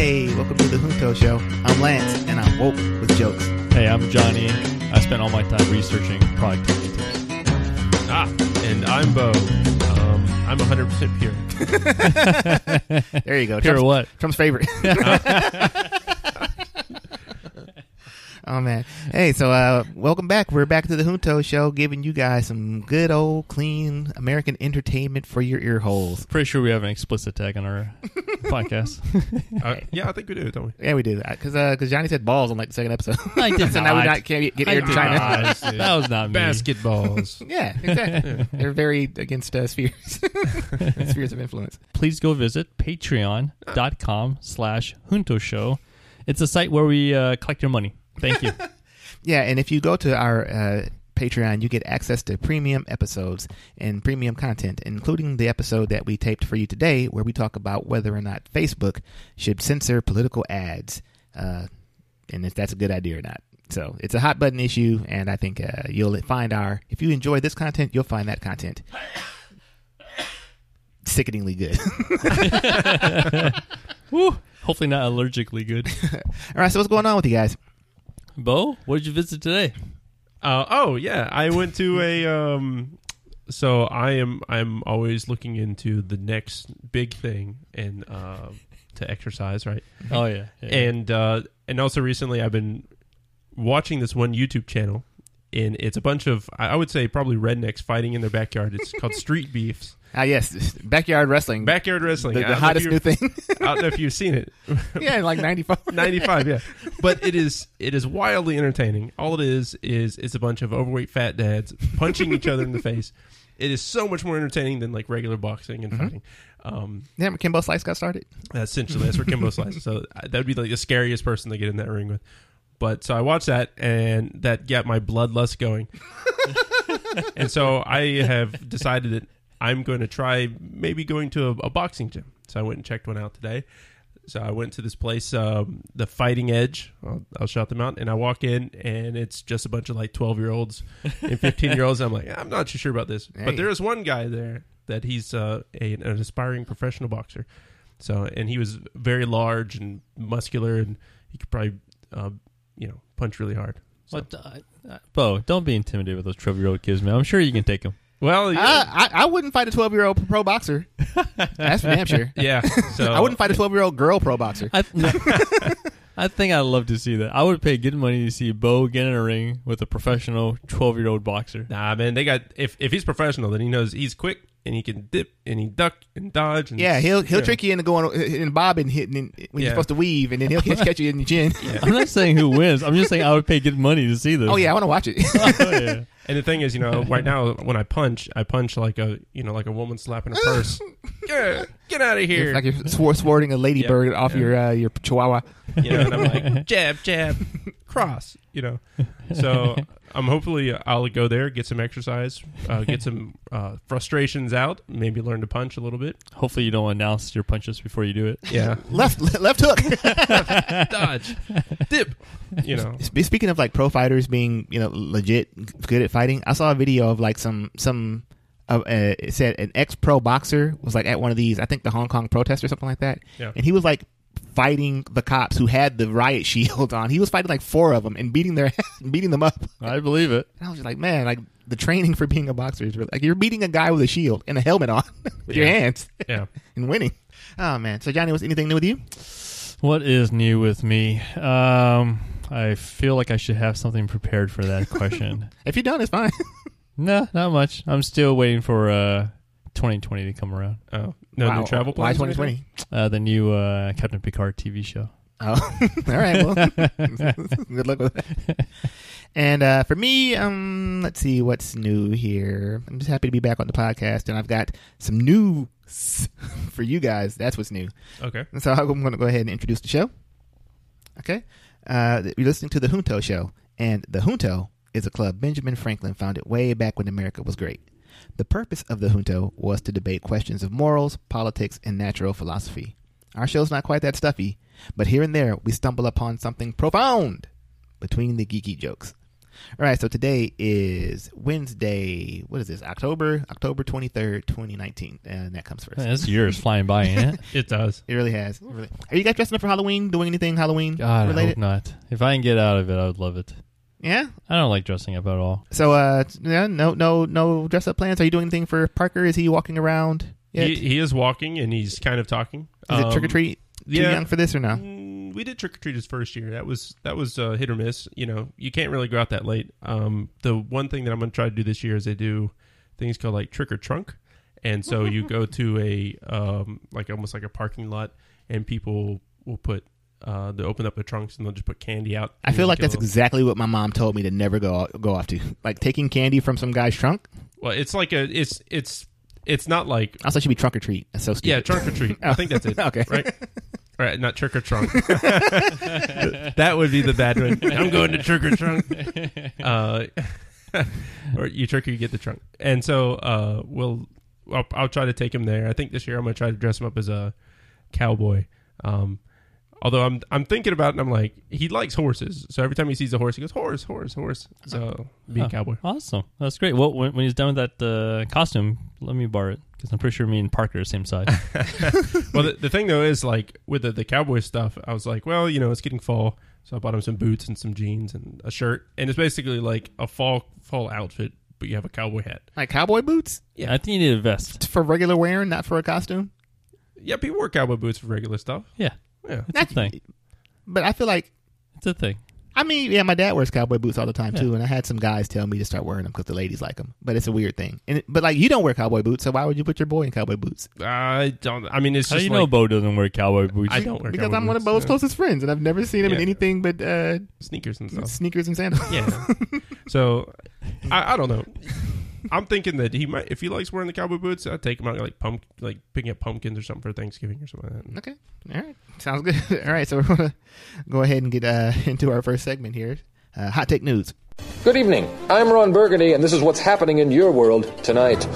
Hey, welcome to the Junto Show. I'm Lance, and I'm woke with jokes. Hey, I'm Johnny. I spent all my time researching productivity tips. Ah, and I'm Bo. Um, I'm 100% pure. There you go. Here Trump's, what? Trump's favorite. oh man. Hey, so uh, welcome back. We're back to the Junto Show, giving you guys some good old clean American entertainment for your ear holes. Pretty sure we have an explicit tag on our podcast. Uh, yeah, I think we do, don't we? Yeah, we do because because Johnny said balls on like the second episode. I did so now we not. not can't get I aired in China. that was not me. Basketballs. yeah, exactly. They're very against uh, spheres, spheres of influence. Please go visit patreon.com slash junto show. It's a site where we uh, collect your money. Thank you. Yeah, and if you go to our uh, Patreon, you get access to premium episodes and premium content, including the episode that we taped for you today, where we talk about whether or not Facebook should censor political ads, uh, and if that's a good idea or not. So it's a hot button issue, and I think uh, you'll find our. If you enjoy this content, you'll find that content sickeningly good. Woo. Hopefully not allergically good. All right, so what's going on with you guys? Bo, what did you visit today? Uh, oh, yeah. I went to a. Um, so I am. I'm always looking into the next big thing and uh, to exercise, right? Oh, yeah. yeah. and uh, and also recently I've been watching this one YouTube channel, and it's a bunch of I would say probably rednecks fighting in their backyard. It's called Street Beefs, Ah, yes, backyard wrestling, backyard wrestling. the, the don't know if hottest new thing. I don't know if you've seen it. yeah, like ninety five. 95 yeah but it is it is wildly entertaining all it is is it's a bunch of overweight fat dads punching each other in the face it is so much more entertaining than like regular boxing and fighting um Yeah, Kimbo Slice got started. essentially that's where kimbo Slice. so uh, that would be like the scariest person to get in that ring with but so i watched that and that got my bloodlust going and so i have decided that i'm going to try maybe going to a, a boxing gym so i went and checked one out today so I went to this place, um, the Fighting Edge. I'll, I'll shout them out. And I walk in, and it's just a bunch of like twelve year olds and fifteen year olds. I'm like, I'm not too sure about this, Hey. but there is one guy there that he's uh, a, an aspiring professional boxer. So, and he was very large and muscular, and he could probably, uh, you know, punch really hard. So- What, uh, uh, Bo, don't be intimidated with those 12 year old kids, man. I'm sure you can take them. Well, yeah, I, I I wouldn't fight a twelve year old pro boxer. That's for damn sure. yeah. So I wouldn't fight a twelve year old girl pro boxer. I, no, I think I'd love to see that. I would pay good money to see Bo get in a ring with a professional 12 year old boxer. Nah, man, they got if if he's professional, then he knows he's quick and he can dip and he duck and dodge. And Yeah, he'll he'll yeah. trick you into going in bobbing, hitting in, when you're supposed to weave, and then he'll catch, catch you in the chin. I'm not saying who wins. I'm just saying I would pay good money to see this. Oh yeah, I want to watch it. Oh, yeah. And the thing is, you know, right now when I punch, I punch like a you know like a woman slapping a purse. get get out of here! It's like you're swor- swording a ladybird off yeah. your uh, your chihuahua. you know, and I'm like jab jab cross. You know, so I'm hopefully I'll go there, get some exercise, uh, get some uh, frustrations out, maybe learn to punch a little bit. Hopefully you don't announce your punches before you do it. Yeah, Left left hook. dodge, dip. You know, Sp- Speaking of like pro fighters being you know legit good at fighting, I saw a video of like some some. Uh, uh, it said an ex pro boxer was like at one of these, I think the Hong Kong protest or something like that, Yeah. and he was like fighting the cops who had the riot shield on. He was fighting like four of them and beating their beating them up. I believe it. And I was just like, man, like the training for being a boxer is really like you're beating a guy with a shield and a helmet on with your hands yeah. and winning. Oh man! So Johnny, was anything new with you? What is new with me? Um, I feel like I should have something prepared for that question. If you don't, it's fine. no, not much. I'm still waiting for uh, 2020 to come around. Oh no Wow. new travel plans. or 2020? Uh, the new uh, Captain Picard TV show. Oh, all right. Well, good luck with that. And uh, for me, um, let's see what's new here. I'm just happy to be back on the podcast, and I've got some news for you guys. That's what's new. Okay. And so I'm going to go ahead and introduce the show. Okay. Uh, you're listening to the Junto Show, and the Junto is a club Benjamin Franklin founded way back when America was great. The purpose of the Junto was to debate questions of morals, politics, and natural philosophy. Our show's not quite that stuffy, but here and there we stumble upon something profound between the geeky jokes. All right, so today is Wednesday. What is this? October October twenty third, twenty nineteen, and that comes first. Man, this year is flying by, ain't it? It does. It really has. It really- Are you guys dressing up for Halloween? Doing anything Halloween God, I related? hope not. If I can get out of it, I would love it. Yeah. I don't like dressing up at all. So, uh, yeah, no, no, no dress up plans. Are you doing anything for Parker? Is he walking around? Yet? He, he is walking and he's kind of talking. is it Um, trick or treat? Too yeah. young for this or no? Mm, we did trick or treat his first year. That was that was uh, hit or miss. You know, you can't really go out that late. Um, the one thing that I'm going to try to do this year is they do things called like trick or trunk, and so you go to a um, like almost like a parking lot, and people will put uh, they open up the trunks and they'll just put candy out. I feel like that's little- exactly what my mom told me to never go go off to. Like taking candy from some guy's trunk. well, it's like a it's it's it's not like I thought she'd be trunk or treat. That's so stupid. yeah trunk or treat. I think that's it. Okay. right. Right, not trick or trunk. that would be the bad one. I'm going to trick or trunk. Uh, or you trick or you get the trunk. And so uh, we'll I'll, I'll try to take him there. I think this year I'm going to try to dress him up as a cowboy. Um, although I'm I'm thinking about it, and I'm like he likes horses, so every time he sees a horse, he goes horse, horse, horse. So be a cowboy. Awesome. That's great. Well, when, when he's done with that uh, costume, let me borrow it because I'm pretty sure me and Parker are the same size. well, the, the thing though is like with the, the cowboy stuff, I was like, well, you know, it's getting fall, so I bought him some boots and some jeans and a shirt, and it's basically like a fall fall outfit, but you have a cowboy hat. Like cowboy boots Yeah, I think you need a vest. For regular wearing, not for a costume. Yeah, people wear cowboy boots for regular stuff. Yeah, Yeah, it's a thing. But I feel like It's a thing. I mean, yeah, my dad wears cowboy boots all the time too, and I had some guys tell me to start wearing them because the ladies like them. But it's a weird thing. And it, but like you don't wear cowboy boots, so why would you put your boy in cowboy boots? I don't. I mean, it's How do just you know Bo doesn't wear cowboy boots? I don't wear because cowboy I'm one of boots, Bo's yeah. closest friends, and I've never seen him in anything but uh, sneakers and stuff. sneakers and sandals. Yeah. so I, I don't know. I'm thinking that he might, if he likes wearing the cowboy boots, I'd take him out like pump, like picking up pumpkins or something for Thanksgiving or something like that. Okay. All right. Sounds good. All right. So we're going to go ahead and get uh, into our first segment here. Uh, hot take news. Good evening. I'm Ron Burgundy, and this is what's happening in your world tonight.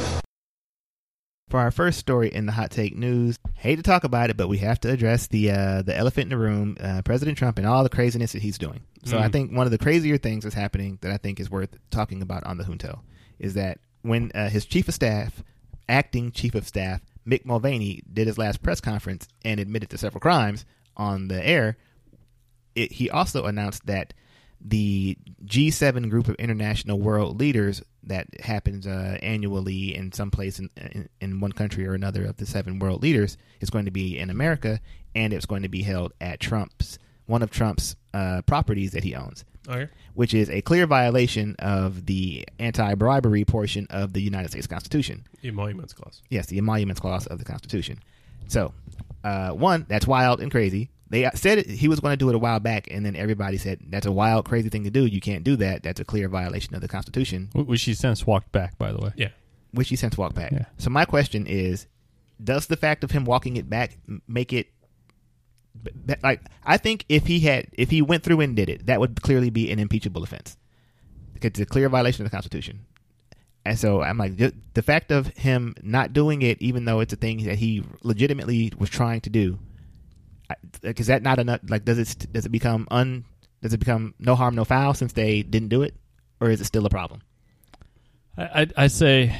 For our first story in the hot take news, hate to talk about it, but we have to address the uh, the elephant in the room, uh, President Trump, and all the craziness that he's doing. So Mm. I think one of the crazier things that's happening that I think is worth talking about on the Junto is that when uh, his chief of staff, acting chief of staff, Mick Mulvaney, did his last press conference and admitted to several crimes on the air, it, he also announced that the G7 group of international world leaders that happens uh, annually in some place in, in, in one country or another of the seven world leaders is going to be in America, and it's going to be held at Trump's one of Trump's uh, properties that he owns, Okay. which is a clear violation of the anti-bribery portion of the United States Constitution. The Emoluments clause. Yes, the emoluments clause of the Constitution. So, uh, one, that's wild and crazy. They said it, he was going to do it a while back, and then everybody said that's a wild, crazy thing to do. You can't do that. That's a clear violation of the Constitution, Which he since walked back, by the way. Yeah. which he since walked back. Yeah. So my question is, does the fact of him walking it back make it b- like? I think if he had, if he went through and did it, that would clearly be an impeachable offense. It's a clear violation of the Constitution. And so I'm like, the fact of him not doing it, even though it's a thing that he legitimately was trying to do, like, is that not enough? Like, does it does it become un does it become no harm no foul since they didn't do it, or is it still a problem? I, I, I say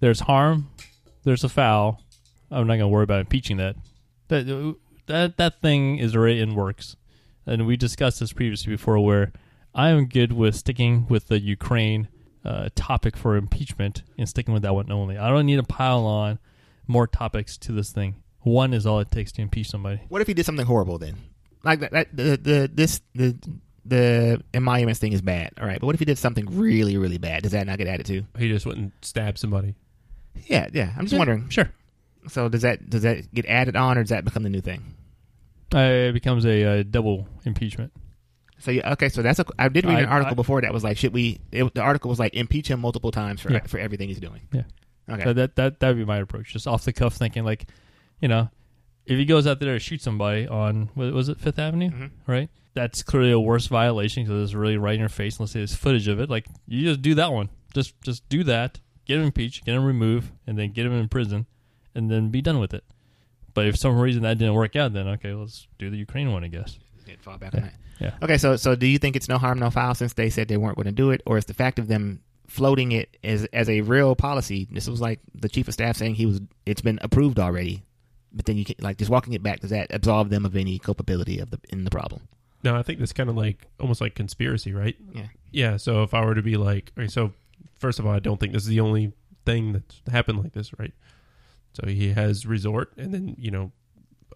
there's harm, there's a foul. I'm not going to worry about impeaching that. That uh, that that thing is already in works, and we discussed this previously before. Where I am good with sticking with the Ukraine uh, topic for impeachment and sticking with that one only. I don't need to pile on more topics to this thing. One is all it takes to impeach somebody. What if he did something horrible then? Like that, that the the this the the emoluments thing is bad, all right. But what if he did something really really bad? Does that not get added to? He just wouldn't stab somebody. Yeah, yeah. I'm just Yeah, wondering. Sure. So does that does that get added on, or does that become the new thing? Uh, it becomes a, uh double impeachment. So yeah, okay. So that's a. I did read I- an article I- before that was like, should we? It, the article was like, impeach him multiple times for Yeah. for everything he's doing. Yeah. Okay. So that that that would be my approach, just off the cuff, thinking like, you know, if he goes out there to shoot somebody on what was it Fifth Avenue, Mhm. right? That's clearly a worse violation because it's really right in your face. Let's say there's footage of it. Like you just do that one. Just just do that. Get him impeached. Get him removed, and then get him in prison, and then be done with it. But if some reason that didn't work out, then okay, let's do the Ukraine one, I guess. They'd fall back on that. Yeah. Okay, so so do you think it's no harm, no foul since they said they weren't going to do it, or is the fact of them floating it as as a real policy? This was like the chief of staff saying he was it's been approved already, but then you can like just walking it back. Does that absolve them of any culpability of the in the problem? No, I think that's kind of like almost like conspiracy, right? Yeah. Yeah. So if I were to be like, okay, so first of all, I don't think this is the only thing that's happened like this, right? So he has resort, and then you know,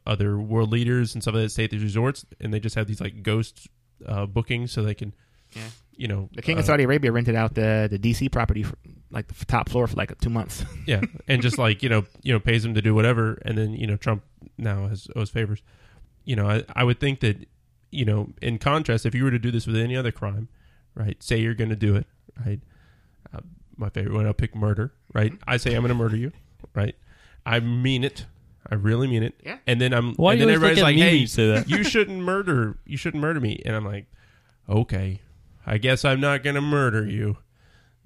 other world leaders and some of that stay at these resorts, and they just have these like ghost uh, bookings, so they can, Yeah. you know, The king uh, of Saudi Arabia rented out the the DC property for like the top floor for like two months. yeah, and just like you know, you know, pays them to do whatever, and then you know, Trump now has owes favors. You know, I, I would think that you know, in contrast, if you were to do this with any other crime, right? Say you're going to do it, right? Uh, my favorite one, I'll pick murder, right? I say I'm going to murder you, right? I mean it. I really mean it. Yeah. And then I'm. Why and do then you always everybody's look at like, me when "Hey, you say that?" you shouldn't murder. You shouldn't murder me." And I'm like, "Okay, I guess I'm not going to murder you."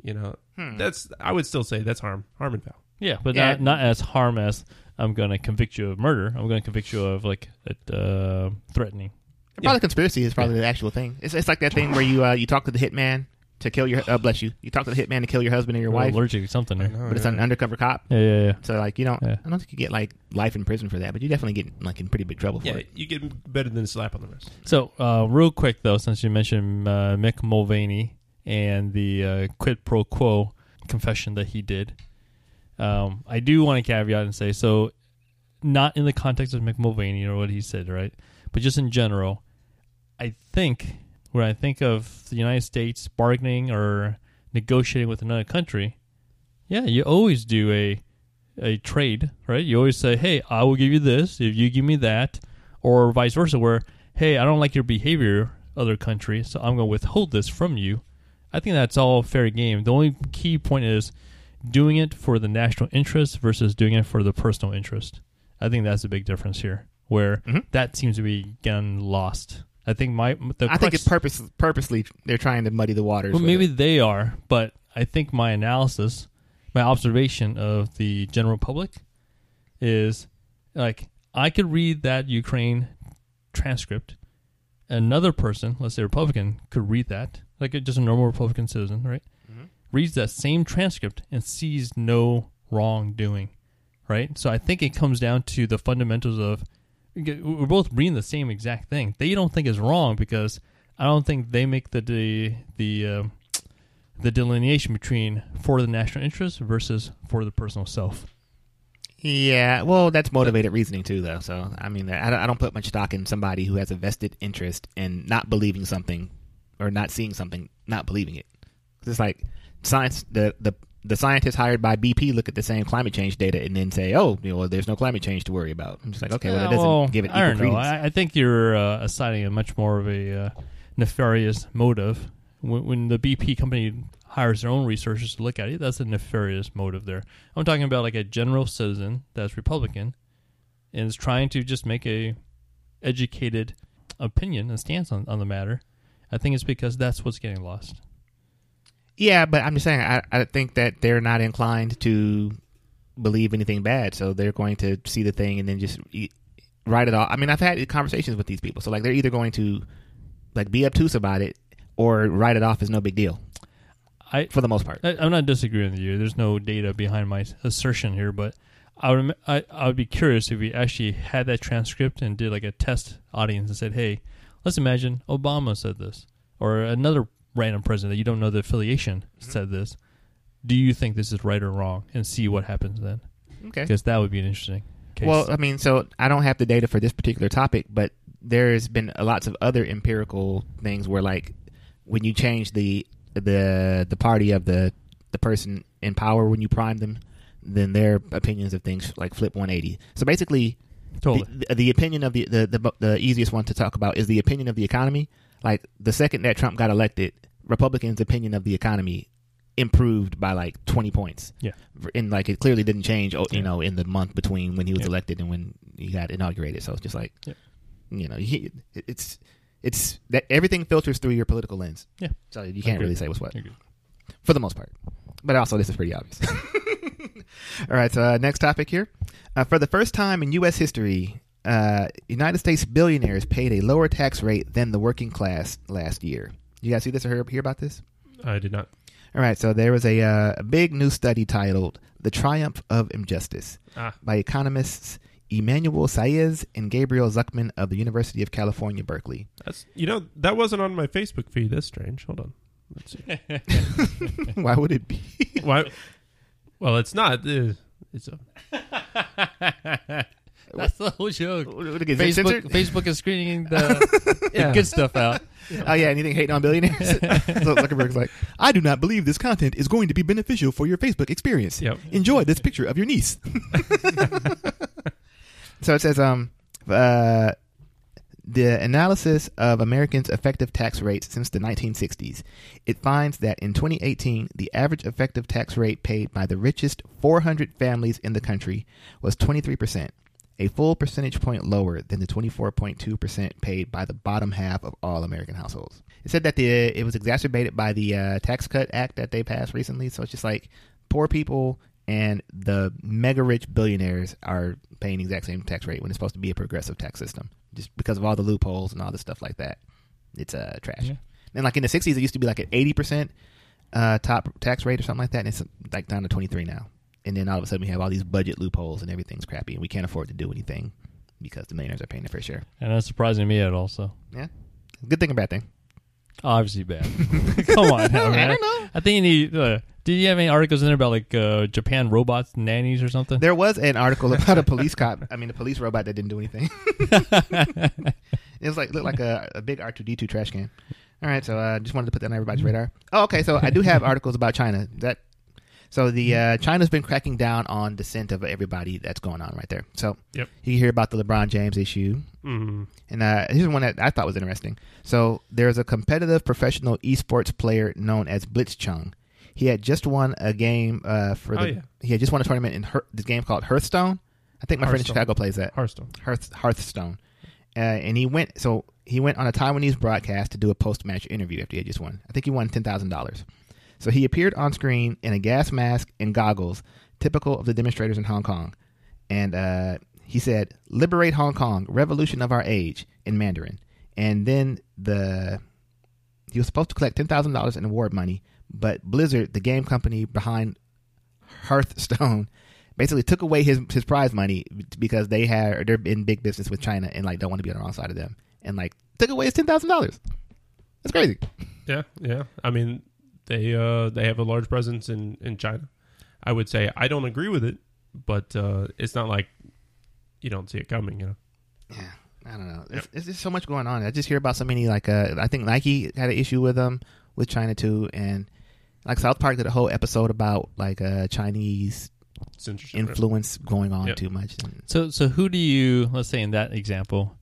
You know, Hmm. that's. I would still say that's harm, harm and foul. Yeah, but Yeah. not not as harm as I'm going to convict you of murder. I'm going to convict you of like uh, threatening. Probably conspiracy is probably the actual thing. It's it's like that thing where you uh, you talk to the hitman to kill your uh, bless you. You talk to the hitman to kill your husband and your You're wife, allergic to something. There. know, but it's an undercover cop. Yeah, yeah, yeah. So like you don't, Yeah. I don't think you get like life in prison for that, but you definitely get like in pretty big trouble for Yeah, it. you get better than a slap on the wrist. So, uh, real quick though, since you mentioned uh, Mick Mulvaney and the uh, quid pro quo confession that he did, um, I do want to caveat and say so, not in the context of Mick Mulvaney or what he said, right? But just in general, I think when I think of the United States bargaining or negotiating with another country, yeah, you always do a a trade, right? You always say, "Hey, I will give you this if you give me that," or vice versa, where, "Hey, I don't like your behavior, other country, so I'm going to withhold this from you." I think that's all fair game. The only key point is doing it for the national interest versus doing it for the personal interest. I think that's a big difference here, where Mhm. that seems to be getting lost. I think my the I think it's purpose purposely they're trying to muddy the waters. well, maybe it. they are, but I think my analysis, my observation of the general public is like I could read that Ukraine transcript. Another person, let's say Republican, could read that, like just a normal Republican citizen, right? Mhm. Reads that same transcript and sees no wrongdoing, right? So I think it comes down to the fundamentals of we're both reading the same exact thing. They don't think it's wrong because I don't think they make the the the, um the delineation between for the national interest versus for the personal self. Yeah, well, that's motivated reasoning too, though. So I mean, I don't, put much stock in somebody who has a vested interest in not believing something or not seeing something, not believing it. it's like science. The the the scientists hired by BP look at the same climate change data and then say, "Oh, you know, there's no climate change to worry about." I'm just like, okay, well, that doesn't well, give it equal I don't know. I, I think you're uh, assigning a much more of a uh, nefarious motive when, when the BP company hires their own researchers to look at it. That's a nefarious motive there. I'm talking about like a general citizen that's Republican and is trying to just make a educated opinion and stance on, on the matter. I think it's because that's what's getting lost. Yeah, but I'm just saying, I, I think that they're not inclined to believe anything bad, so they're going to see the thing and then just write it off. I mean, I've had conversations with these people, so like they're either going to like be obtuse about it or write it off as no big deal I for the most part. I, I'm not disagreeing with you. There's no data behind my assertion here, but I would I, I would be curious if we actually had that transcript and did like a test audience and said, "Hey, let's imagine Obama said this, or another random president that you don't know the affiliation mm-hmm. said this. Do you think this is right or wrong?" And see what happens then, Okay. because that would be an interesting case. Well, I mean, so I don't have the data for this particular topic, but there's been lots of other empirical things where, like, when you change the the the party of the the person in power when you prime them, then their opinions of things like flip 180. So basically, totally. the, the opinion of the, the the the easiest one to talk about is the opinion of the economy. Like the second that Trump got elected, Republicans' opinion of the economy improved by like 20 points. Yeah. And like it clearly didn't change, oh, you Yeah. know, in the month between when he was Yeah. elected and when he got inaugurated. So it's just like, Yeah. you know, he, it's it's that everything filters through your political lens. Yeah. So you can't really say what's what for the most part. But also, this is pretty obvious. All right, so uh, next topic here. Uh, for the first time in U.S. history, uh, United States billionaires paid a lower tax rate than the working class last year. You guys see this or hear, hear about this? I did not. All right, so there was a, uh, a big new study titled "The Triumph of Injustice" Ah. by economists Emmanuel Saez and Gabriel Zucman of the University of California, Berkeley. That's you know that wasn't on my Facebook feed. That's strange. Hold on. Let's see. Why would it be? Why? Well, it's not. Uh, It's a, That's the whole joke. It Facebook? Facebook is screening the, the good stuff out. Oh yeah, anything hating on billionaires? so Zuckerberg's like, I do not believe this content is going to be beneficial for your Facebook experience. Yep. Enjoy this picture of your niece. so it says, um, uh, the analysis of Americans' effective tax rates since the 1960s. It finds that in 2018, the average effective tax rate paid by the richest 400 families in the country was 23 percent, a full percentage point lower than the 24.2% paid by the bottom half of all American households. It said that the it was exacerbated by the uh, Tax Cut Act that they passed recently. So it's just like poor people and the mega rich billionaires are paying the exact same tax rate when it's supposed to be a progressive tax system, just because of all the loopholes and all the stuff like that. It's uh, trash. Yeah. And like in the 60s, it used to be like an 80% uh, top tax rate or something like that, and it's like down to 23 now and then all of a sudden we have all these budget loopholes and everything's crappy and we can't afford to do anything because the millionaires are paying their fair share. And that's surprising me at all. So Yeah, good thing or bad thing? obviously bad. Come on, now, man. I don't know. I think you need. Uh, did you have any articles in there about like uh, Japan robots, nannies, or something? There was an article about a police cop. I mean, a police robot that didn't do anything. it was like looked like a, a big R two D two trash can. All right, so I uh, just wanted to put that on everybody's radar. Oh, okay. So I do have articles about China. That so the uh, China's been cracking down on dissent of everybody that's going on right there. So Yep. you hear about the LeBron James issue. mm, And uh, here's one that I thought was interesting. So there's a competitive professional esports player known as Blitzchung. He had just won a game uh, for the. Oh, yeah. He had just won a tournament in Hearth, this game called Hearthstone. I think my friend in Chicago plays that Hearthstone. Hearth, Hearthstone. Uh, and he went. So he went on a Taiwanese broadcast to do a post match interview after he had just won. I think he won ten thousand dollars. So he appeared on screen in a gas mask and goggles, typical of the demonstrators in Hong Kong. And uh, he said, "Liberate Hong Kong, revolution of our age" in Mandarin. And then the he was supposed to collect ten thousand dollars in award money, but Blizzard, the game company behind Hearthstone, basically took away his his prize money because they had they're in big business with China and like don't want to be on the wrong side of them, and like took away his ten thousand dollars. That's crazy. Yeah, yeah. I mean, they uh they have a large presence in in China. I would say I don't agree with it, but uh it's not like you don't see it coming. You know. Yeah, I don't know. It's, it's just so much going on. I just hear about so many like uh, I think Nike had an issue with them with China too, and like South Park did a whole episode about like uh, Chinese Censorship. influence going on Yep. too much. So, so who do you, let's say in that example,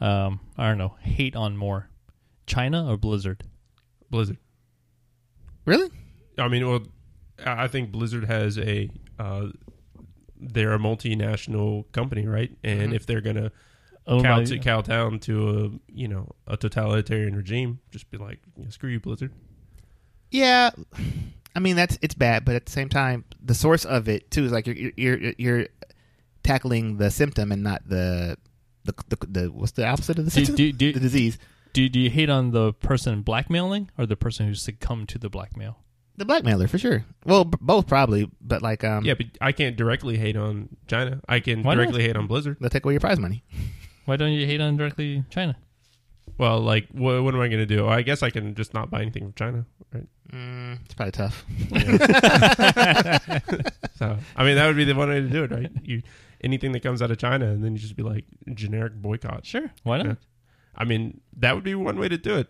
um, I don't know, hate on more, China or Blizzard? Blizzard. Really, I mean, well, I I think Blizzard has a uh, they're a multinational company, right? And Mhm. if they're gonna Owned cow, by- to, cow down to a you know a totalitarian regime, just be like, you screw you, Blizzard. yeah. I mean that's it's bad, but at the same time, the source of it too is like you're you're you're tackling the symptom and not the the the, the what's the opposite of the do, do, do, the disease. Do, do you hate on the person blackmailing or the person who succumbed to the blackmail? The blackmailer for sure. Well, b- both probably, but like um, yeah, but I can't directly hate on China. I can Why not? directly hate on Blizzard. they'll take away your prize money. Why don't you hate on directly China? Well, like, what, what am I going to do? I guess I can just not buy anything from China, right? Mm, it's probably tough. So, I mean, that would be the one way to do it, right? You anything that comes out of China, and then you just be like generic boycott. Sure, why not? Yeah. I mean, that would be one way to do it.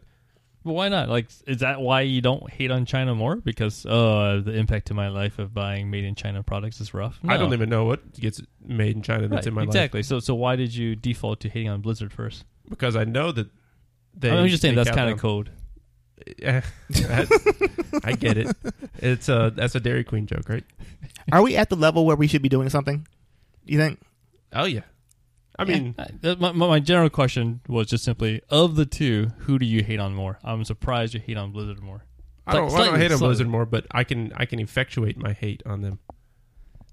But why not? Like, is that why you don't hate on China more? Because uh, the impact to my life of buying made in China products is rough. I don't even know what gets made in China that's Right, in my life exactly. So, so why did you default to hating on Blizzard first? because I know that they. I'm just saying that's kind of down. code. Yeah, I get it. It's a that's a Dairy Queen joke, right? Are we at the level where we should be doing something? Do you think? Oh yeah. I mean, that- my, my my general question was just simply of the two, who do you hate on more? I'm surprised you hate on Blizzard more. I don't, I don't hate on slightly. Blizzard more, but I can I can effectuate my hate on them.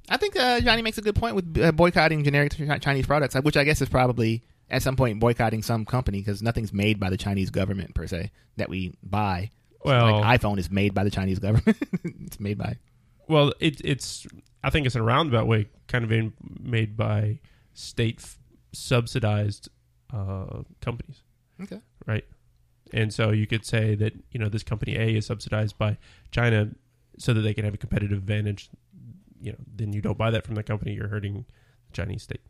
I think uh, Johnny makes a good point with uh, boycotting generic Chinese products, uh, which I guess is probably at some point boycotting some company because nothing's made by the Chinese government per se that we buy. Well, like iPhone is made by the Chinese government. it's made by. well, it, it's I think it's in a roundabout way kind of in, made by state f- subsidized uh, companies, Okay. right? And so you could say that you know this company A is subsidized by China so that they can have a competitive advantage. You know, then you don't buy that from the company. You're hurting the Chinese state.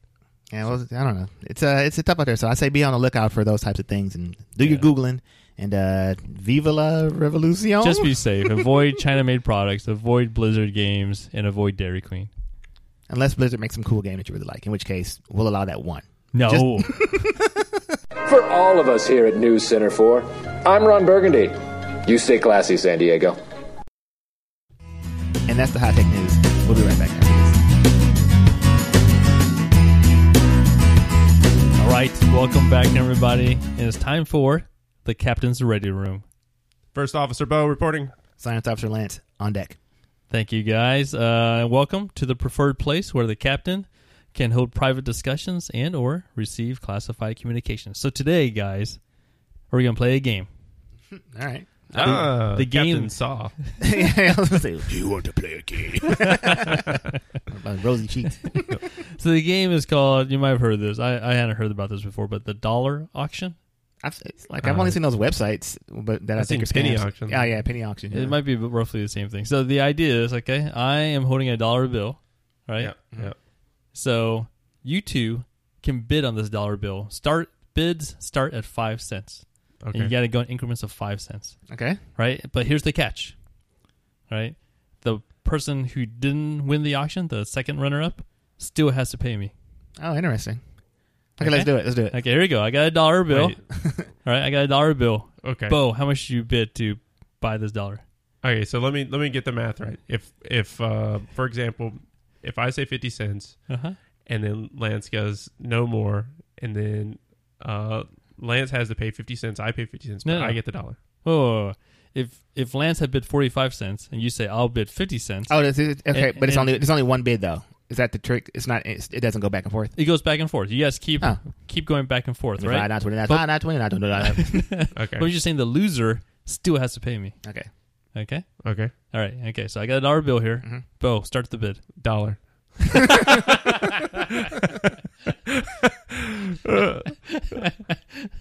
Yeah, well, I don't know. It's uh, it's a tough out there. So I say be on the lookout for those types of things and do your googling and uh, viva la revolucion. Just be safe. Avoid China-made products. Avoid Blizzard games, and avoid Dairy Queen. Unless Blizzard makes some cool game that you really like, in which case we'll allow that one. No. For all of us here at News Center 4, I'm Ron Burgundy. You stay classy, San Diego. And that's the high tech news. We'll be right back after this. All right. Welcome back, everybody. And it's time for the Captain's Ready Room. First Officer Bo reporting. Science Officer Lance on deck. Thank you, guys. Uh, welcome to the preferred place where the captain can hold private discussions and or receive classified communications. So today, guys, we're gonna play a game. All right. Ah, the game- Captain Saw. I was gonna say, do you want to play a game? About Rosy cheeks. So the game is called. You might have heard of this. I, I hadn't heard about this before, but the dollar auction. I've, like I've only Uh, seen those websites, but that i I've think are seen penny scams. auction. Yeah, yeah, penny auction. Yeah. It might be roughly the same thing. So the idea is okay. I am holding a dollar bill, right? Yeah, yeah. So you two can bid on this dollar bill. Start bids start at five cents, and you got to go in increments of five cents. okay. right? But here's the catch, right? The person who didn't win the auction, the second runner up, still has to pay me. Oh, interesting. Okay, Okay. let's do it. Let's do it. Okay, here we go. I got a dollar bill. Wait, All right, I got a dollar bill. okay. Bo, how much did you bid to buy this dollar? Okay, so let me let me get the math right. If if uh, for example, if I say fifty cents Uh huh. and then Lance goes no more, and then uh, Lance has to pay fifty cents, I pay fifty cents, but No, no. I get the dollar. Oh, if if Lance had bid forty five cents and you say I'll bid fifty cents, Oh, this is, okay, And- but it's and- only it's only one bid though. Is that the trick? It's not. It's, it doesn't go back and forth. it goes back and forth. You guys keep Oh. keep going back and forth, right? not twenty, not But- five, not twenty, not twenty. not- Okay, But I'm just saying the loser still has to pay me. Okay. Okay. okay, All right. Okay. So I got a dollar bill here. Mhm. Bo, start the bid. dollar.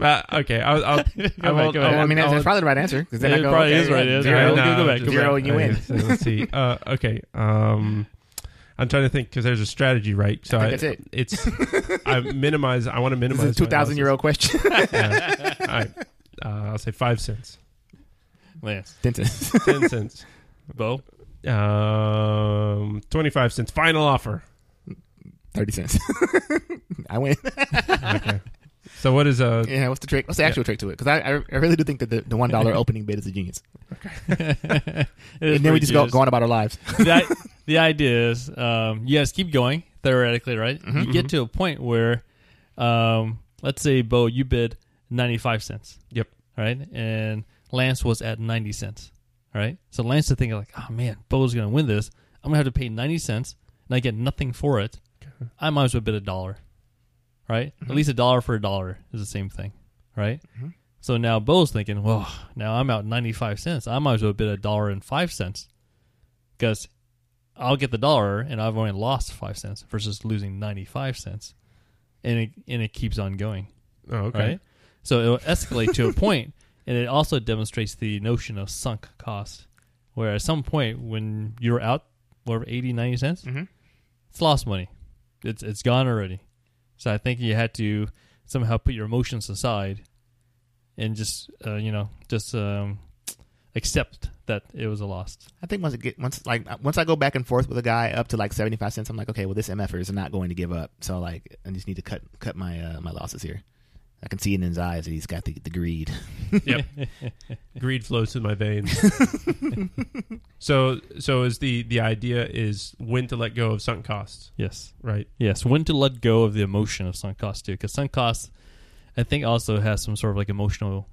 Uh, okay, I'll, I'll, I won't- go I back. Won't- mean, that's, I that's won't- probably the right answer then It I go. probably okay, is right yeah, answer. Zero, Yeah, no, go back, go zero, back. and you Okay, win. so let's see. Uh, okay, um, I'm trying to think because there's a strategy, right? So I think that's it. It's I minimize. I want to This minimize. is a two my thousand year old question. losses. Yeah. All right, uh, I'll say five cents, Lance. Denton. ten cents, Bo. um, twenty-five cents. Final offer. Thirty cents. I win. Okay. So what is uh? yeah. What's the trick? What's the actual trick to it? Because I, I I really do think that the, the one dollar opening bid is a genius. It is and then we just go, genius. go on about our lives. the, i- the idea is um, you guys keep going theoretically, right? Mm-hmm. You get to a point where, um, let's say, Bo, you bid ninety five cents. Yep. Right, and Lance was at ninety cents. Right, so Lance is thinking like, oh man, Bo's gonna win this. I'm gonna have to pay ninety cents, and I get nothing for it. I might as well bid a dollar. Right, Mm-hmm. at least a dollar for a dollar is the same thing. Right. Mhm. So now Bo's thinking, well, now I'm out 95 cents. I might as well bid a dollar and five cents because I'll get the dollar and I've only lost five cents versus losing 95 cents. And it, and it keeps on going, Oh, okay. right? So it'll escalate to a point, and it also demonstrates the notion of sunk cost, where at some point when you're out, whatever, 80, 90 cents, Mm-hmm. it's lost money. It's it's gone already. So I think you had to somehow put your emotions aside and just uh, you know just um, accept that it was a loss. I think once it get once like once I go back and forth with a guy up to like seventy five cents, I'm like, okay, well this MFer is not going to give up. So like, I just need to cut cut my uh, my losses here. I can see it in his eyes that he's got the, the greed. Yep. Greed flows through my veins. so so is the the idea is when to let go of sunk costs, Yes, right? yes. When to let go of the emotion of sunk cost too, because sunk costs, I think, also has some sort of like emotional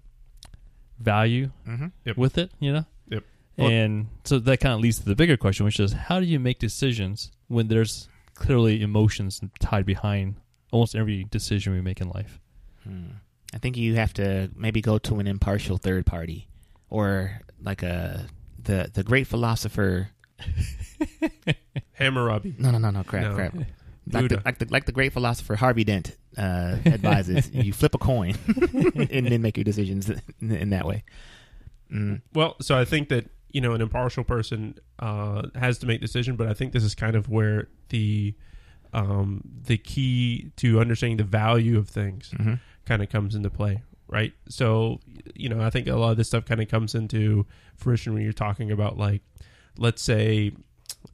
value Mm-hmm. Yep. with it. You know. Yep. Well- and so that kind of leads to the bigger question, which is how do you make decisions when there's clearly emotions tied behind almost every decision we make in life? Hmm. I think you have to maybe go to an impartial third party, or like a the the great philosopher. Hammurabi. No, no, no, no, crap, No. crap. Like the, like the like the great philosopher Harvey Dent uh, advises, you flip a coin and then make your decisions in, in that way. Mm. Well, so I think that you know an impartial person uh, has to make decision, but I think this is kind of where the um, the key to understanding the value of things Mhm. Kind of comes into play, right? So you know, I think a lot of this stuff kind of comes into fruition when you're talking about like, let's say.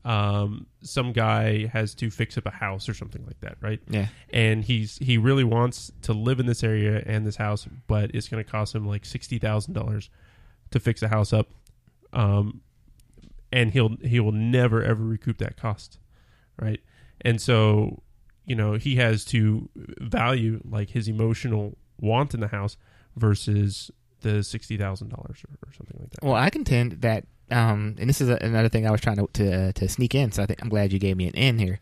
Um, some guy has to fix up a house or something like that, right? Yeah. and he's he really wants to live in this area and this house, but it's going to cost him like sixty thousand dollars to fix the house up, um, and he'll he will never ever recoup that cost, right? And so, you know, he has to value like his emotional want in the house versus the sixty thousand dollars or something like that. Well, I contend that, um, and this is a, another thing I was trying to to, uh, to sneak in. So I think I'm glad you gave me an in here.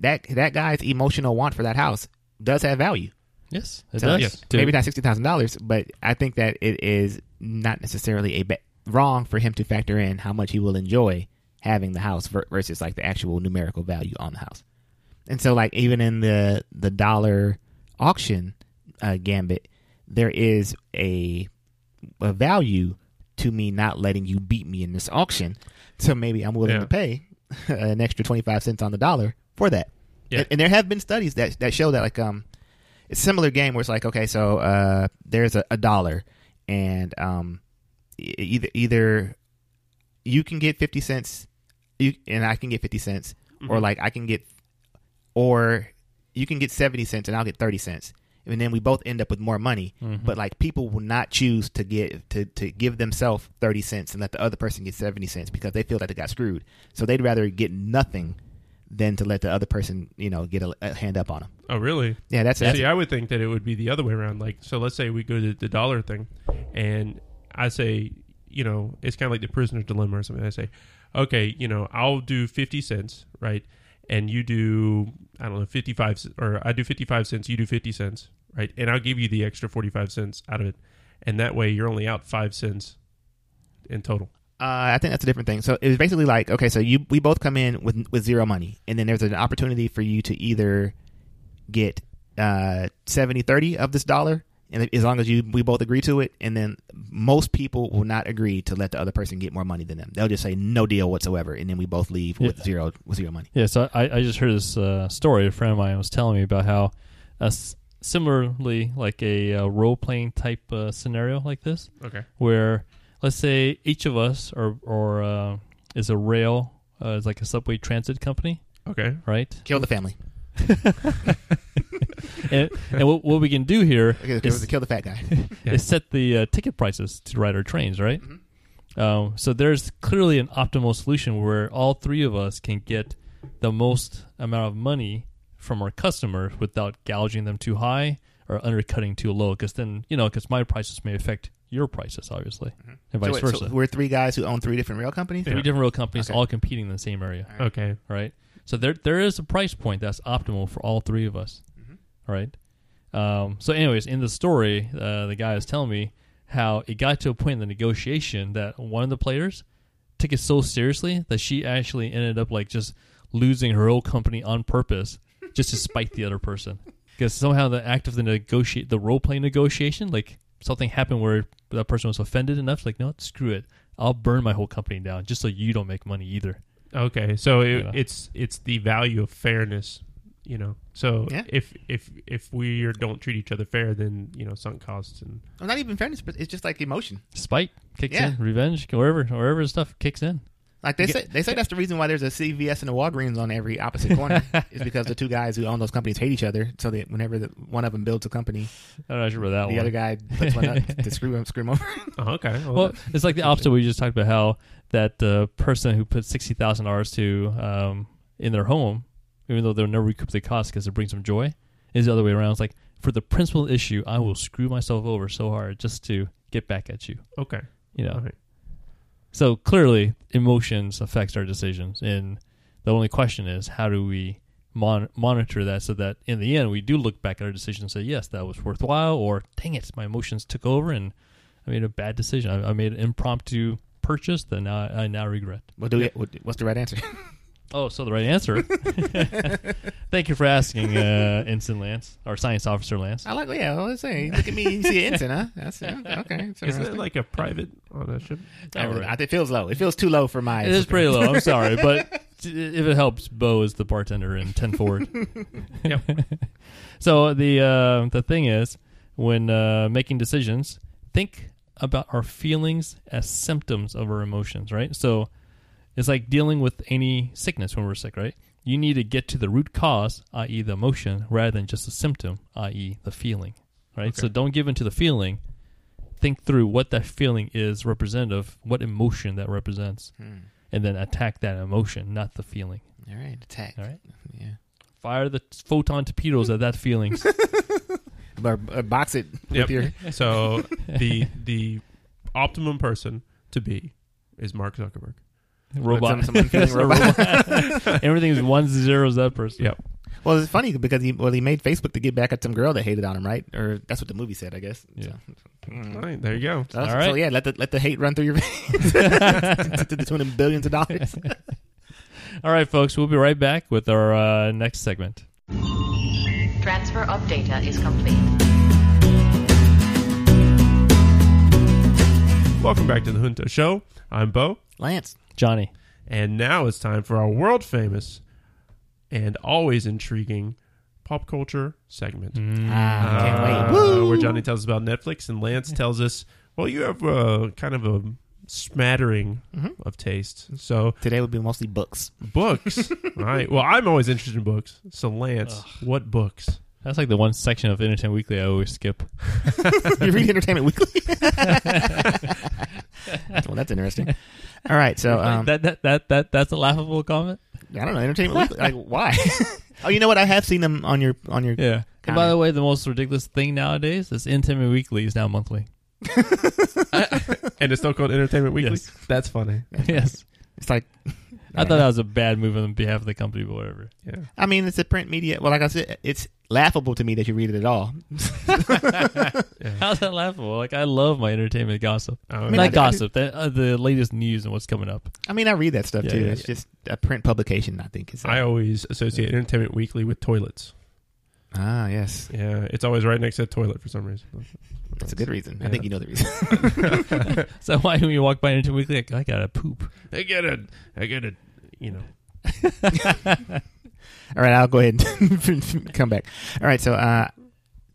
That that guy's emotional want for that house does have value. Yes, it So does. yes, To- Maybe not sixty thousand dollars, but I think that it is not necessarily a ba- wrong for him to factor in how much he will enjoy having the house versus like the actual numerical value on the house. And so, like even in the the dollar auction uh, gambit, there is a a value to me not letting you beat me in this auction. So maybe I'm willing Yeah. to pay an extra twenty five cents on the dollar for that. Yeah. And, and there have been studies that that show that like um it's a similar game where it's like okay so uh there's a, a dollar and um either either you can get 50 cents you and I can get 50 cents or Mhm. like I can get or you can get 70 cents and I'll get 30 cents and then we both end up with more money Mhm. but like people will not choose to get to, to give themselves 30 cents and let the other person get 70 cents because they feel that they got screwed so they'd rather get nothing than to let the other person you know get a, a hand up on them Oh, really? yeah that's, that's See, I would think that it would be the other way around. Like, so let's say we go to the dollar thing, and I say, you know, it's kind of like the prisoner's dilemma or something. I say, okay, you know, I'll do fifty cents, right, and you do, I don't know, fifty five, or I do fifty five cents, you do fifty cents, right, and I'll give you the extra forty five cents out of it, and that way you're only out five cents in total. Uh, I think that's a different thing. So it was basically like, okay, so you we both come in with with zero money, and then there's an opportunity for you to either get uh 70 30 of this dollar and as long as you we both agree to it and then most people will not agree to let the other person get more money than them they'll just say no deal whatsoever and then we both leave with Yeah. zero with zero money Yeah, so I, I just heard this uh, story. A friend of mine was telling me about how, uh, similarly, like a uh, role playing type uh, scenario like this, Okay. where let's say each of us or or uh, is a rail, uh, is like a subway transit company, Okay. right? kill the family and and what, what we can do here okay, is, kill the fat guy Yeah. is set the uh, ticket prices to ride our trains, right? Mhm. Um, so there's clearly an optimal solution where all three of us can get the most amount of money from our customers without gouging them too high or undercutting too low. Because then, you know, because my prices may affect your prices, obviously, and vice so, wait, versa. so we're three guys who own three different rail companies Three different rail companies Okay. all competing in the same area, Okay. right? So there there is a price point that's optimal for all three of us, Mhm. right? Um, so, anyways, in the story, uh, the guy is telling me how it got to a point in the negotiation that one of the players took it so seriously that she actually ended up like just losing her whole company on purpose just to spite the other person because somehow the act of the negotiate the role playing negotiation like something happened where that person was offended enough like no screw it I'll burn my whole company down just so you don't make money either Okay, so it, Yeah. it's it's the value of fairness, you know. So Yeah. if if if we don't treat each other fair, then you know sunk costs and well, not even fairness but it's just like emotion spite kicks Yeah. in revenge wherever wherever stuff kicks in Like they say, they say that's the reason why there's a CVS and a Walgreens on every opposite corner is because the two guys who own those companies hate each other. So that whenever the, one of them builds a company, I'm not sure about that the one other guy puts one up to screw him, screw him over. oh, okay. Well, well, it's like the opposite. We just talked about how that the person who put sixty thousand dollars to um, in their home, even though they'll never recoup the cost because it brings them joy, is the other way around. It's like for the principal issue, I will screw myself over so hard just to get back at you. okay. You know, right. So clearly, emotions affects our decisions, and the only question is how do we mon- monitor that so that in the end we do look back at our decision and say yes that was worthwhile, or dang it, my emotions took over and I made a bad decision. I, I made an impromptu purchase that now I now regret. What do we, what, what's the right answer? Oh, so the right answer. Thank you for asking, uh, Ensign Lance, or Science Officer Lance. I like. Yeah, let's say. Look at me. You see an ensign, huh? That's yeah, okay. It's Isn't it like a private on a ship? I right. It feels low. It feels too low for my. It is pretty low. I'm sorry, but if it helps, Bo is the bartender in Ten Forward. Yep. so the uh, the thing is, when uh, making decisions, think about our feelings as symptoms of our emotions. Right. So it's like dealing with any sickness when we're sick. Right. You need to get to the root cause, i.e., the emotion, rather than just the symptom, i.e., the feeling. Right. Okay. So don't give in to the feeling. Think through what that feeling is representative, what emotion that represents Hmm. and then attack that emotion, not the feeling. All right, attack. All right. Yeah. Fire the photon torpedoes at that feeling. Or, or box it Yep. with your. So the the optimum person to be is Mark Zuckerberg. robot. Some- some unfeeling Yes, a robot. Everything's ones and zeros. That person. Yep. Well, it's funny because he well he made Facebook to get back at some girl that hated on him, right? Or that's what the movie said, I guess. Yeah. So, mm. All right, there you go. So, All so, right. yeah, let the let the hate run through your veins to the tune of billions of dollars. All right, folks. We'll be right back with our uh, next segment. Transfer of data is complete. Welcome back to the Junto Show. I'm Bo, Lance, Johnny. and now it's time for our world famous and always intriguing pop culture segment. ah, can't Uh, wait. Woo! Where Johnny tells us about Netflix and Lance tells us, well, you have uh, kind of a smattering Mhm. of taste. So Today would be mostly books. books, All right. Well, I'm always interested in books. So Lance, what books? That's like the one section of Entertainment Weekly I always skip. you read Entertainment Weekly? well, that's interesting. All right, so um, that, that that that that's a laughable comment. I don't know Entertainment Weekly. Like, why? oh, you know what? I have seen them on your on your. Yeah. And by the way, the most ridiculous thing nowadays is Entertainment Weekly is now monthly. And it's still called Entertainment Weekly. Yes. That's funny. yes. It's like I thought that was a bad move on behalf of the company, but whatever. Yeah. I mean, it's a print media. Well, like I said, it's laughable to me that you read it at all. How's that laughable? Like I love my entertainment gossip. I mean, I- Not I- gossip, the, uh, the latest news and what's coming up. I mean, I read that stuff Yeah, too. yeah, it's yeah. just a print publication. I think is. I always associate Entertainment Weekly with toilets. ah, yes, Yeah, it's always right next to a toilet for some reason. That's a good reason. I think you know the reason. So why when you walk by Entertainment Weekly, like, I gotta poop. I get it. I get it. You know. All right, I'll go ahead and come back. All right, so uh,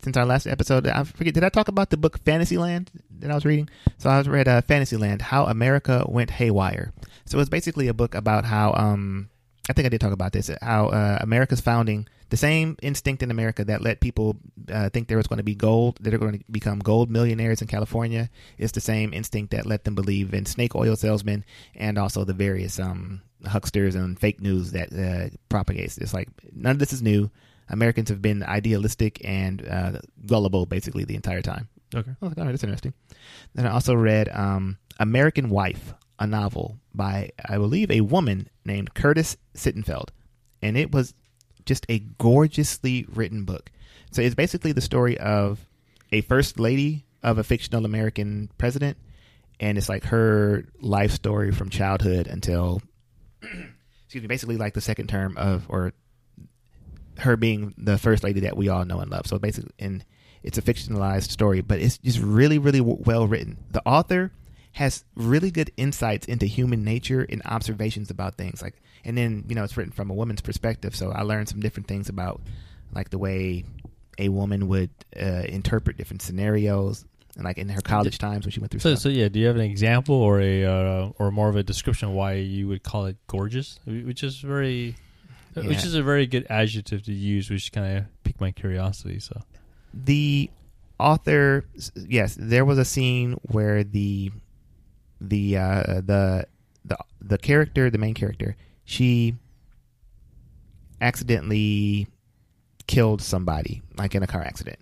since our last episode, I forget. Did I talk about the book Fantasyland that I was reading? So I was read uh, Fantasyland: How America Went Haywire. So it's basically a book about how um, I think I did talk about this. How uh, America's founding, the same instinct in America that let people uh, think there was going to be gold, that are going to become gold millionaires in California, is the same instinct that let them believe in snake oil salesmen and also the various um, hucksters and fake news that uh, propagates. It's like none of this is new. Americans have been idealistic and uh, gullible basically the entire time. Okay. Oh, all right, that's interesting. Then I also read um, American Wife, a novel by, I believe, a woman named Curtis Sittenfeld. And it was just a gorgeously written book. So it's basically the story of a first lady of a fictional American president. And it's like her life story from childhood until, excuse me, basically like the second term of, or her being the first lady that we all know and love. So basically, and it's a fictionalized story, but it's just really, really w- well written. The author has really good insights into human nature and observations about things. Like, and then you know, it's written from a woman's perspective, so I learned some different things about like the way a woman would uh, interpret different scenarios, and like in her college times when she went through So, stuff. so yeah, do you have an example or a uh, or more of a description of why you would call it gorgeous, which is very, which is a very good adjective to use, which kind of piqued my curiosity. So, the author yes there was a scene where the the uh the the the character the main character she accidentally killed somebody like in a car accident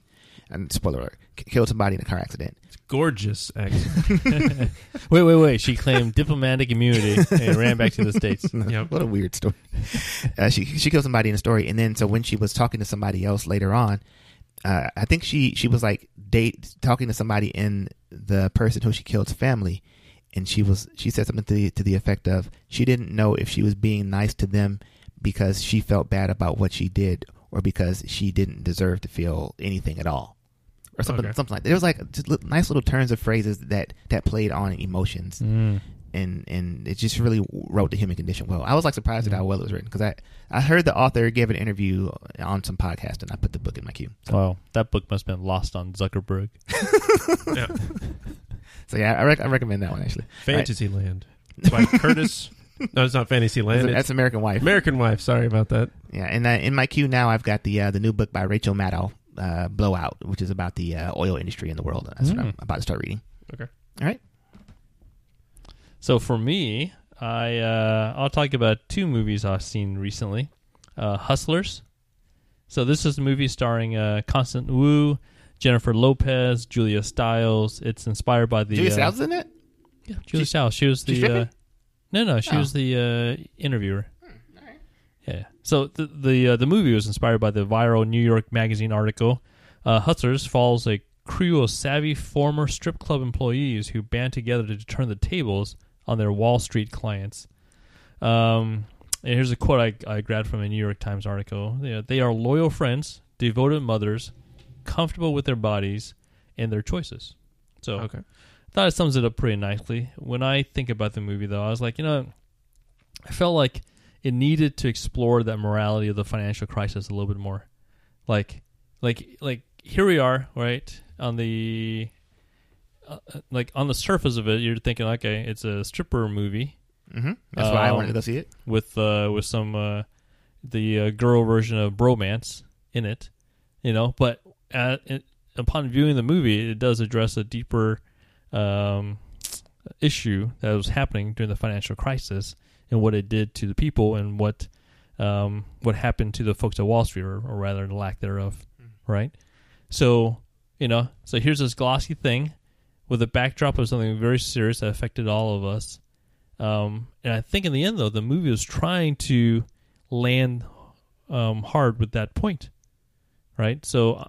and spoiler alert, killed somebody in a car accident. It's gorgeous accent. Wait, wait, wait. She claimed diplomatic immunity and ran back to the states. Yep. What a weird story. Uh, she she killed somebody in the story, and then so when she was talking to somebody else later on, uh, I think she she was like date talking to somebody in the person who she killed's family, and she was she said something to the to the effect of she didn't know if she was being nice to them because she felt bad about what she did or because she didn't deserve to feel anything at all. Or something, Okay. something like that. There was like just li- nice little turns of phrases that that played on emotions Mm. and and it just really wrote the human condition well. I was like surprised at how well it was written because I I heard the author give an interview on some podcast and I put the book in my queue. So, Wow, that book must have been lost on Zuckerberg. yeah. So yeah, I, rec- I recommend that one actually. Fantasyland by Curtis. No, it's not Fantasyland. That's, that's American Wife. American Wife. Sorry about that. yeah, and uh, in my queue now I've got the uh, the new book by Rachel Maddow, uh, Blowout, which is about the uh, oil industry in the world. That's what Mm. I'm about to start reading. Okay. All right. So for me, I uh, I'll talk about two movies I've seen recently. Uh, Hustlers. So this is a movie starring uh, Constance Wu, Jennifer Lopez, Julia Stiles. It's inspired by the Julia uh, Stiles in it. Yeah, Julia She's- Stiles. She was the uh, no, no. She Oh. was the uh, interviewer. Yeah. So the the uh, the movie was inspired by the viral New York Magazine article. Uh, Hustlers follows a crew of savvy former strip club employees who band together to turn the tables on their Wall Street clients. Um, and here's a quote I, I grabbed from a New York Times article. They, they are loyal friends, devoted mothers, comfortable with their bodies and their choices. So Okay. I thought it sums it up pretty nicely. When I think about the movie, though, I was like, you know, I felt like it needed to explore that morality of the financial crisis a little bit more. Like, like, like here we are, right on the, uh, uh, like on the surface of it, you're thinking, okay, it's a stripper movie Mm-hmm. That's why I Um, wanted to see it. with uh, with some uh, the uh, girl version of bromance in it, you know. But at, it, upon viewing the movie, it does address a deeper um, issue that was happening during the financial crisis and what it did to the people and what um, what happened to the folks at Wall Street, or, or rather, the lack thereof, right? So you know, so here's this glossy thing with a backdrop of something very serious that affected all of us. Um, and I think in the end, though, the movie was trying to land um, hard with that point, right? So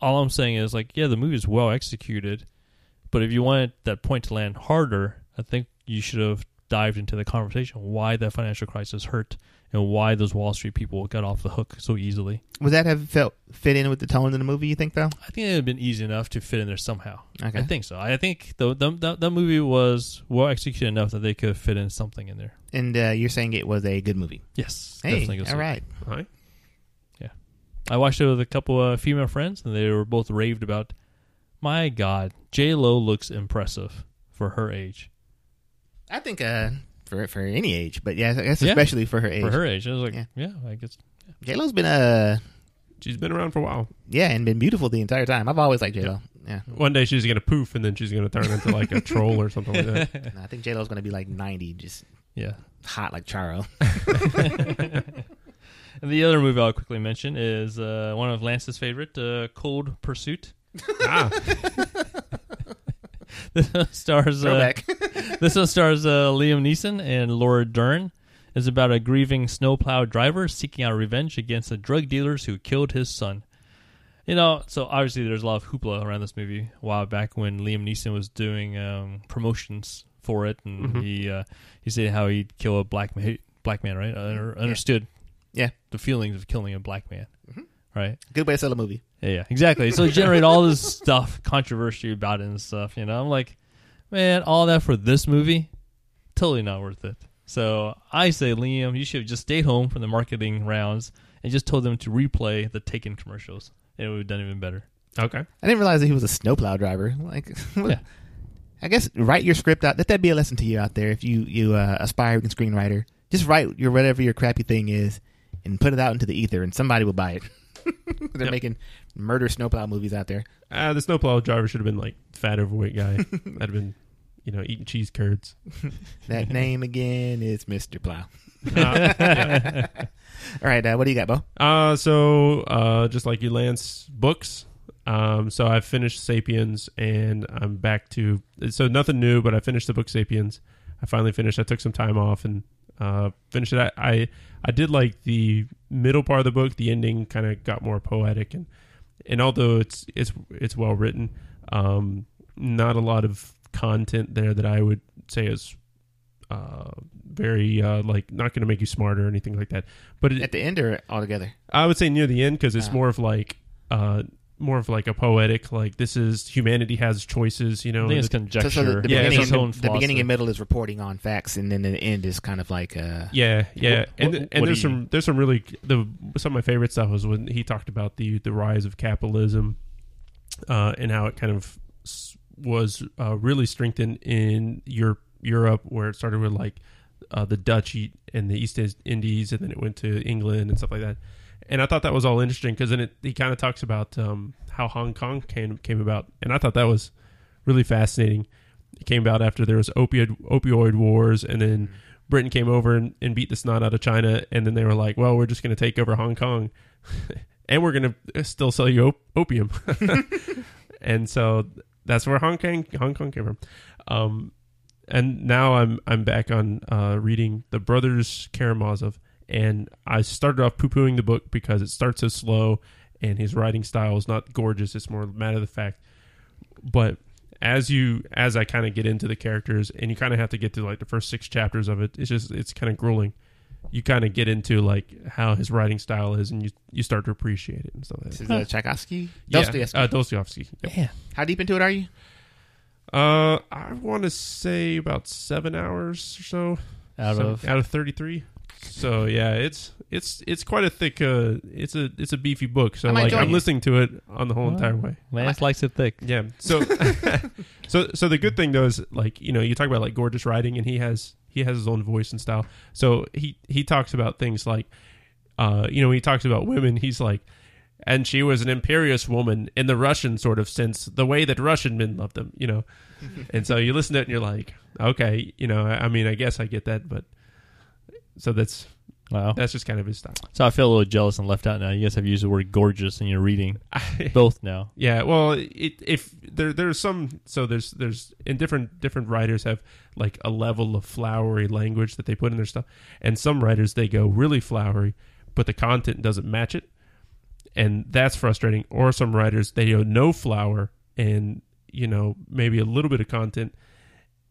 all I'm saying is, like, yeah, the movie is well executed, but if you wanted that point to land harder, I think you should have dived into the conversation why that financial crisis hurt and why those Wall Street people got off the hook so easily. Would that have felt fit in with the tone of the movie? You think though? I think it would have been easy enough to fit in there somehow. Okay. I think so. I think the, the, the, that movie was well executed enough that they could fit in something in there. And uh, you're saying it was a good movie. Yes, Hey, definitely. go see all it. right. All right. I watched it with a couple of female friends, and they were both raved about. My God, J Lo looks impressive for her age. I think uh, for for any age, but yeah, I guess Yeah. especially for her age. For her age, I was like, Yeah. yeah, I guess. J Lo's been uh She's been around for a while. yeah, and been beautiful the entire time. I've always liked J Lo. Yeah, One day she's gonna poof, and then she's gonna turn into like a troll or something like that. No, I think J Lo's gonna be like ninety, just Yeah. hot like Charo. And the other movie I'll quickly mention is uh, one of Lance's favorite, uh, Cold Pursuit. ah, this one stars uh, this one stars uh, Liam Neeson and Laura Dern. It's about a grieving snowplow driver seeking out revenge against the drug dealers who killed his son. You know, so obviously there's a lot of hoopla around this movie a while back when Liam Neeson was doing um, promotions for it, and Mhm. he uh, he said how he'd kill a black man, black man, right? Under, understood, Yeah. the feelings of killing a black man, right? Good way to sell a movie. Yeah, yeah, exactly. So it generate all this stuff, controversy about it and stuff. You know, I'm like, man, all that for this movie, totally not worth it. So I say, Liam, you should have just stayed home from the marketing rounds and just told them to replay the Taken commercials. and It would have done even better. okay. I didn't realize that he was a snowplow driver. Like, Yeah. I guess write your script out. Let that be a lesson to you out there. If you you uh, aspiring screenwriter, just write your whatever your crappy thing is, and put it out into the ether, and somebody will buy it. They're Yep. making murder snowplow movies out there. Uh, the snowplow driver should have been like fat, overweight guy. That'd have been, you know, eating cheese curds. That name again is Mister Plow. Uh, yeah. All right, uh, what do you got, Bo? Uh, so uh, just like you, Lance, books. Um, so I finished Sapiens, and I'm back to so nothing new, but I finished the book Sapiens. I finally finished. I took some time off and uh, finished it. I, I I did like the middle part of the book. The ending kind of got more poetic, and and although it's it's it's well written, um, not a lot of content there that I would say is uh, very uh, like not going to make you smarter or anything like that. But it, At the end or altogether? I would say near the end because it's Ah. more of like uh, more of like a poetic like this is humanity has choices. You know, I think it's the- So, conjecture. so the, the, Yeah, beginning, its own and, the beginning and middle is reporting on facts, and then the end is kind of like uh, yeah, yeah, What- and what- and what there's do you- some there's some really the some of my favorite stuff was when he talked about the the rise of capitalism, uh, and how it kind of was uh, really strengthened in Europe, Europe, where it started with like uh, the Dutch and the East Indies, and then it went to England and stuff like that. And I thought that was all interesting because then it, he kind of talks about um, how Hong Kong came came about, and I thought that was really fascinating. It came about after there was opioid opioid wars, and then Britain came over and, and beat the snot out of China, and then they were like, "Well, we're just going to take over Hong Kong, and we're going to still sell you op- opium." and so that's where Hong Kong Hong Kong came from. Um, and now I'm I'm back on uh, reading the Brothers Karamazov, and I started off poo pooing the book because it starts so slow, and his writing style is not gorgeous. It's more matter of the fact. But as you as I kind of get into the characters, and you kind of have to get to like the first six chapters of it, it's just it's kind of grueling. You kind of get into like how his writing style is, and you you start to appreciate it and stuff like this that. is uh, Tchaikovsky. Yeah, Dostoevsky. uh, Dostoevsky. Yep. Yeah. How deep into it are you? Uh, I want to say about seven hours or so. Out So- of out of thirty three. So yeah, it's it's it's quite a thick. Uh, it's a it's a beefy book. So I'm like enjoying I'm it. listening to it on the whole Well, entire way. Lance likes it thick. Yeah. So so so the good thing though is like you know you talk about like gorgeous writing and he has he has his own voice and style. So he he talks about things like uh you know when he talks about women he's like and she was an imperious woman in the Russian sort of sense, the way that Russian men love them, you know. and so you listen to it and you're like, okay, you know, I, I mean, I guess I get that, but so that's Wow. that's just kind of his style. So I feel a little jealous and left out now. You guys have used the word gorgeous in your reading. Both now. Yeah, well, it, if there there's some so there's there's in different different writers have like a level of flowery language that they put in their stuff, and some writers they go really flowery, but the content doesn't match it, and that's frustrating. Or some writers they go no flower and you know maybe a little bit of content,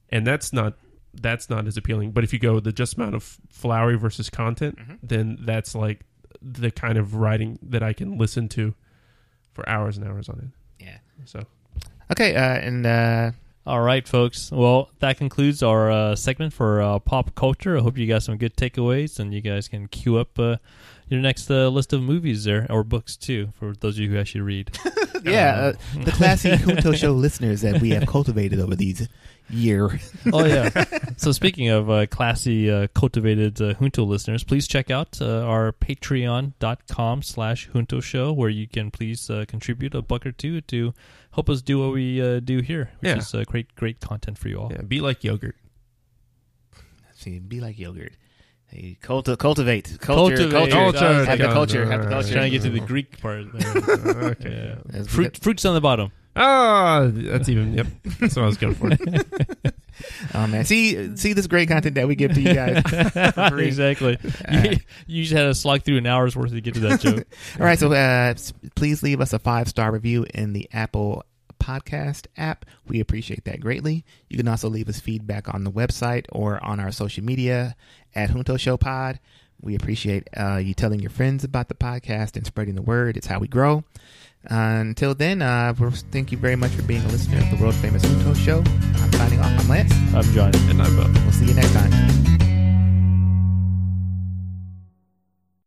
and that's not that's not as appealing. But if you go the just amount of flowery versus content, then that's like the kind of writing that I can listen to for hours and hours on end. Yeah. So Okay, uh, and uh, All right, folks. Well, that concludes our uh, segment for uh, pop culture. I hope you got some good takeaways, and you guys can queue up uh, your next uh, list of movies there or books too for those of you who actually read. yeah, uh, the classy Junto Show listeners that we have cultivated over these year. oh yeah. so speaking of uh, classy, uh, cultivated uh, Junto listeners, please check out uh, our patreon.com slash Junto show where you can please uh, contribute a buck or two to help us do what we uh, do here, which Yeah. is uh, great, great content for you all. yeah, be like yogurt. See, be like yogurt. Hey, culti- cultivate, culture, Cultivate. culture, Culture. have the culture, have the culture. Trying to get to the Greek part. There. okay. Yeah. Fruit, fruits on the bottom. Ah, that's even. Yep, that's what I was going for. Oh man, see, see this great content that we give to you guys. for free. exactly. you, you just had to slog through an hour's worth to get to that joke. All right, so uh, please leave us a five star review in the Apple Podcast app. We appreciate that greatly. You can also leave us feedback on the website or on our social media at Junto Show Pod. We appreciate uh, you telling your friends about the podcast and spreading the word. It's how we grow. Uh, until then, uh, we'll- thank you very much for being a listener of the world famous Junto Show. I'm signing off. I'm Lance. I'm Johnny. And I'm. Uh, We'll see you next time.